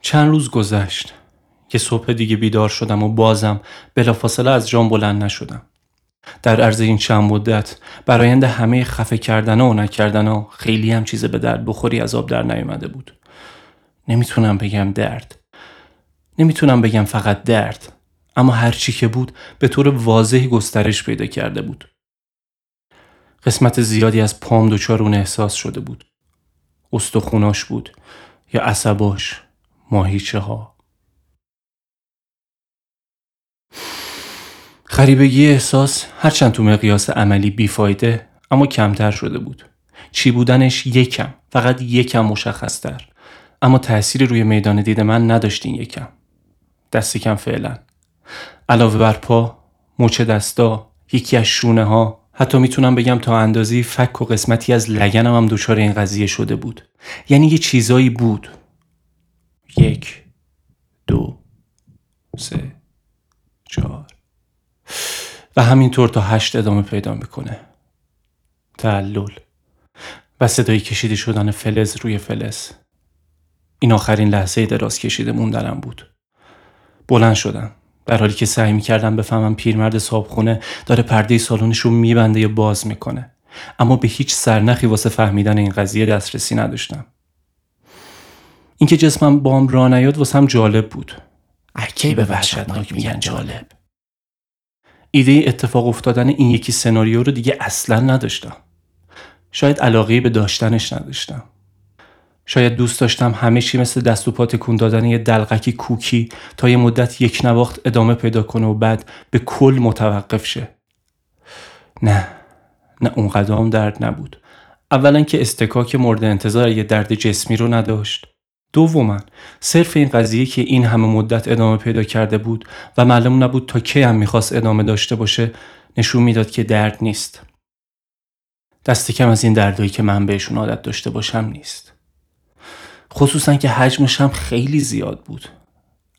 چند روز گذشت. که صبح دیگه بیدار شدم و بازم بلافاصله از جام بلند نشدم. در عرض این چند مدت برایند همه خفه کردن و نکردن و خیلی هم چیز به درد بخوری از آب در نیومده بود. نمی‌تونم بگم درد. نمی‌تونم بگم فقط درد. اما هر چی که بود به طور واضحی گسترش پیدا کرده بود. قسمت زیادی از پام دچار اون احساس شده بود. استخوناش بود یا عصباش ماهیچه ها غریبگی احساس هرچند تو مقیاس عملی بیفایده اما کمتر شده بود. چی بودنش یکم فقط یکم مشخصتر. اما تأثیری روی میدان دید من نداشت این یکم. دستی کم فعلا. علاوه بر پا مچ دستا یکی از شونه ها حتی می‌تونم بگم تا اندازی فک و قسمتی از لگنم هم دچار این قضیه شده بود. یعنی یه چیزایی بود. یک دو سه چهار. و همینطور تا هشت ادامه پیدا می‌کنه. تعلل. و صدای کشیده شدن فلز روی فلز. این آخرین لحظه دراز کشیده موندنم بود. بلند شدم. در حالی که سعی می‌کردم بفهمم پیرمرد صابخونه داره پرده سالنش رو میبنده یا باز می‌کنه. اما به هیچ سرنخی واسه فهمیدن این قضیه دسترسی نداشتم. اینکه جسمم بام را نیاد واسم جالب بود. اکی به وحشتناک میگن جالب؟ ایده اتفاق افتادن این یکی سناریو رو دیگه اصلا نداشتم. شاید علاقه به داشتنش نداشتم. شاید دوست داشتم همه چی مثل دست و پا تکون دادن یه دلغکی کوکی تا یه مدت یک نواخت ادامه پیدا کنه و بعد به کل متوقف شه. نه نه اون قدام درد نبود. اولا که استکاک مورد انتظار یه درد جسمی رو نداشت. دوما صرف این قضیه که این همه مدت ادامه پیدا کرده بود و معلوم نبود تا کی هم می‌خواست ادامه داشته باشه نشون می‌داد که درد نیست. دست کم از این دردهایی که من بهشون عادت داشته باشم نیست. خصوصا که حجمش هم خیلی زیاد بود.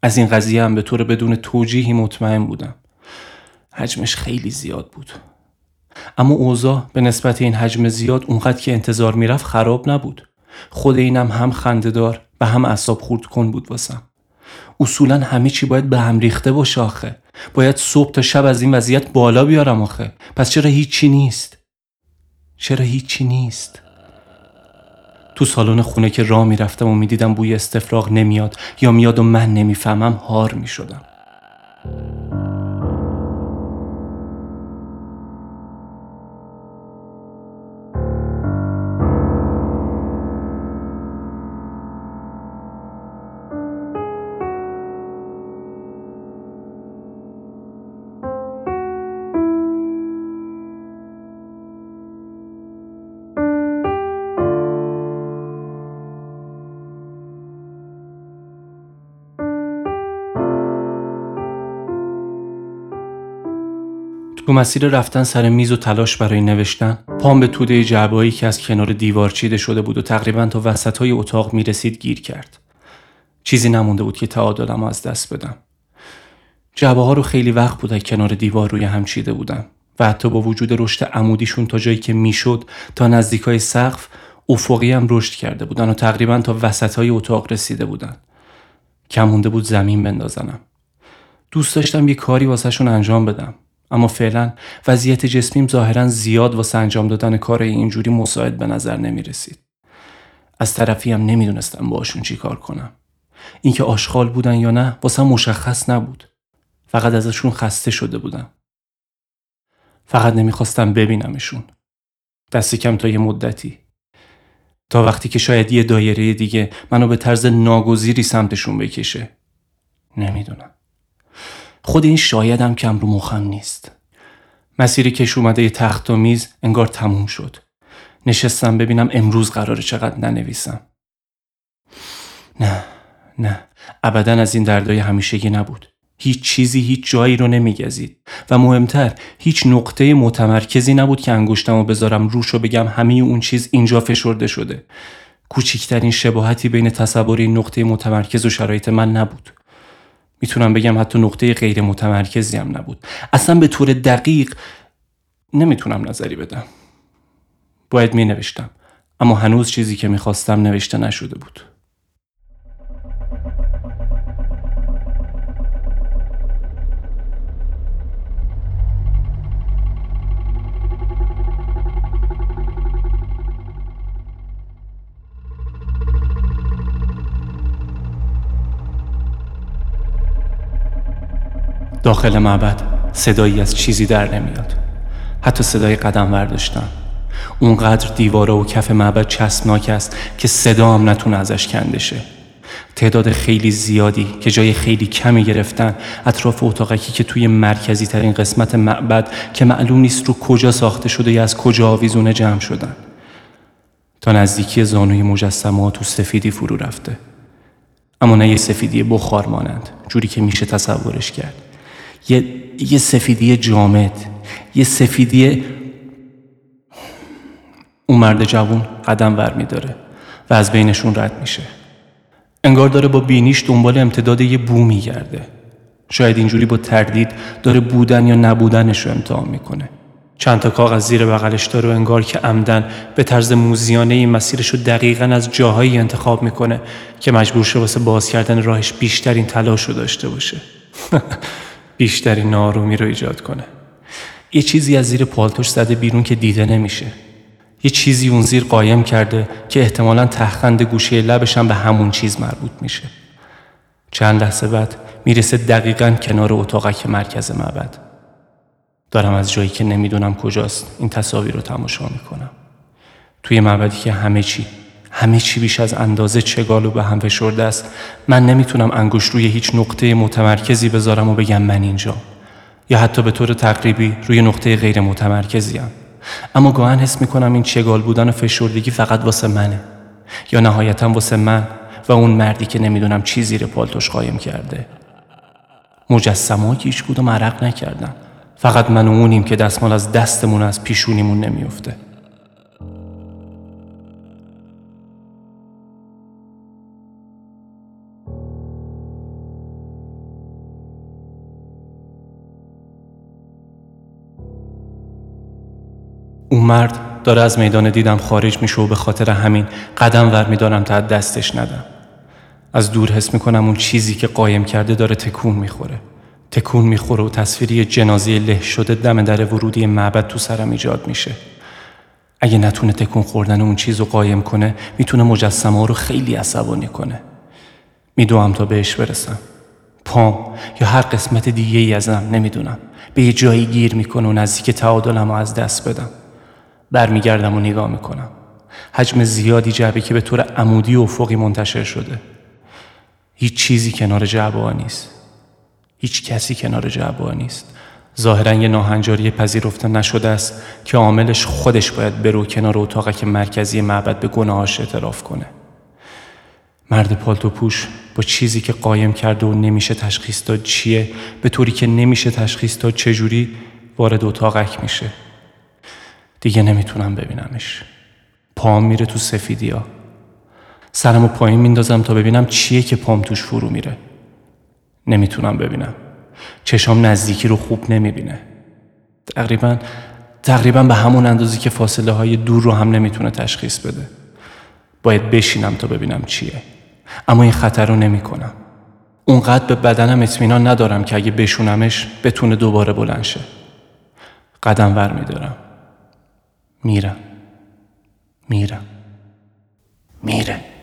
از این قضیه هم به طور بدون توجیهی مطمئن بودم. حجمش خیلی زیاد بود. اما اوضاع به نسبت این حجم زیاد اونقدر که انتظار می‌رفت خراب نبود. خود اینم هم خندهدار و هم اصاب خورد کن بود واسم. اصولا همه چی باید به هم ریخته باشه آخه. باید صبح تا شب از این وضعیت بالا بیارم آخه. پس چرا هیچی نیست؟ چرا هیچی نیست؟ تو سالن خونه که راه می‌رفتم و می‌دیدم بوی استفراغ نمیاد یا میاد و من نمی‌فهمم هار می‌شدم. تو مسیر رفتن سر میز و تلاش برای نوشتن پام به توده جعبایی که از کنار دیوار چیده شده بود و تقریبا تا وسط های اتاق می‌رسید گیر کرد. چیزی نمونده بود که تعادلم از دست بدم. جعبه ها رو خیلی وقت بود کنار دیوار روی هم چیده بودم و حتی با وجود رشد عمودیشون تا جایی که می‌شد تا نزدیکای سقف افقی هم رشد کرده بودن و تقریبا تا وسط های اتاق رسیده بودن. کم مونده بود زمین بندازنم. دوست داشتم یه کاری واسهشون انجام بدم. اما فعلا وضعیت جسمیم ظاهرا زیاد واسه انجام دادن کار اینجوری مساعد به نظر نمی رسید. از طرفی هم نمی‌دونستم باشون چی کار کنم. اینکه آشغال بودن یا نه واسه مشخص نبود. فقط ازشون خسته شده بودم. فقط نمی‌خواستم ببینمشون. دستی کم تا یه مدتی. تا وقتی که شاید یه دایره دیگه منو به طرز ناگزیری سمتشون بکشه. نمی‌دونم. خود این شایدم کم رو مخم نیست. مسیری کش اومده تخت و میز انگار تموم شد. نشستم ببینم امروز قراره چقدر ننویسم. نه نه. ابدا از این دردای همیشگی نبود. هیچ چیزی هیچ جایی رو نمیگزید. و مهمتر هیچ نقطه متمرکزی نبود که انگشتم و بذارم روش و بگم همه اون چیز اینجا فشرده شده. کوچکترین شباهتی بین تصور این نقطه متمرکز و شرایط من نبود. می‌تونم بگم حتی نقطه غیر متمرکزی هم نبود. اصلا به طور دقیق نمی‌تونم نظری بدم. باید می نوشتم. اما هنوز چیزی که می‌خواستم نوشته نشده بود. داخل معبد صدایی از چیزی در نمیاد. حتی صدای قدم ورداشتن اونقدر دیواره و کف معبد چسبناک است که صدا هم نتونه ازش کنده شه. تعداد خیلی زیادی که جای خیلی کمی گرفتن اطراف اتاقکی که توی مرکزی ترین قسمت معبد که معلوم نیست رو کجا ساخته شده یا از کجا آویزونه جمع شدن. تا نزدیکی زانوی مجسمه تو سفیدی فرو رفته. اما نه یه سفیدی بخار مانند جوری که میشه تصورش کرد. یه, یه سفیدی جامد یه سفیدی اون مرد جوون قدم ور میداره و از بینشون رد میشه. انگار داره با بینیش دنبال امتداد یه بو میگرده. شاید اینجوری با تردید داره بودن یا نبودنش رو امتحان می‌کنه. چند تا کاغذ زیر بغلش داره و انگار که عمدن به طرز موزیانه این مسیرش رو دقیقا از جاهایی انتخاب می‌کنه که مجبور شه واسه باز کردن راهش بیشترین تلاش رو داشته باشه. بیشترین نارومی رو ایجاد کنه. یه چیزی از زیر پالتوش زده بیرون که دیده نمیشه. یه چیزی اون زیر قایم کرده که احتمالا تخند گوشه لبشم به همون چیز مربوط میشه. چند لحظه بعد می‌رسه دقیقا کنار اتاقک مرکز معبد. دارم از جایی که نمی‌دونم کجاست این تصاویر رو تماشا می‌کنم. توی معبدی که همه چی همه چی بیش از اندازه چگالو به هم فشرده است. من نمی‌تونم انگوش روی هیچ نقطه متمرکزی بذارم و بگم من اینجا. یا حتی به طور تقریبی روی نقطه غیر متمرکزیم اما گاهن حس می‌کنم این چگال بودن و فشردگی فقط واسه منه. یا نهایتا واسه من و اون مردی که نمی‌دونم چی زیر پالتوش قایم کرده. مجسمه که هیچ کدوم عرق نکردن. فقط من و اونیم که دستمال از دستمون از پیشونیمون نمیفته اون مرد داره از میدان دیدم خارج میشه و به خاطر همین قدم ور میدارم تا دستش ندم. از دور حس می‌کنم اون چیزی که قایم کرده داره تکون می‌خوره. تکون می‌خوره و تصویری جنازی له شده دم در ورودی معبد تو سرم ایجاد میشه. اگه نتونه تکون خوردن اون چیز رو قایم کنه می‌تونه مجسمه رو خیلی عصبانی کنه. میدوام تا بهش برسم. پام یا هر قسمت دیگه ای ازم نمی‌دونم. به یه جایی گیر می‌کنه و نزدیک تعادلم از دست بدم. برمیگردم و نگاه می‌کنم. حجم زیادی جعبه که به طور عمودی و افقی منتشر شده. هیچ چیزی کنار جعبه نیست. هیچ کسی کنار جعبه نیست. ظاهرا یه ناهنجاری پذیرفته نشده است که عاملش خودش باید برو کنار اتاق که مرکزی معبد به گناهاش اعتراف کنه. مرد پالتو پوش با چیزی که قایم کرده و نمیشه تشخیص داد چیه به طوری که نمیشه تشخیص داد چجوری وارد اتاقک میشه. دیگه نمی‌تونم ببینمش. پام میره تو سفیدیا. سرمو پایین میندازم تا ببینم چیه که پام توش فرو میره. نمی‌تونم ببینم. چشام نزدیکی رو خوب نمی‌بینه. تقریبا تقریبا به همون اندازی که فاصله های دور رو هم نمی‌تونه تشخیص بده. باید بشینم تا ببینم چیه. اما این خطر رو نمی‌کنم. اونقدر به بدنم اطمینان ندارم که اگه بشونمش بتونه دوباره بلند شه. قدم ور میدارم. Mira. Mira. Mire.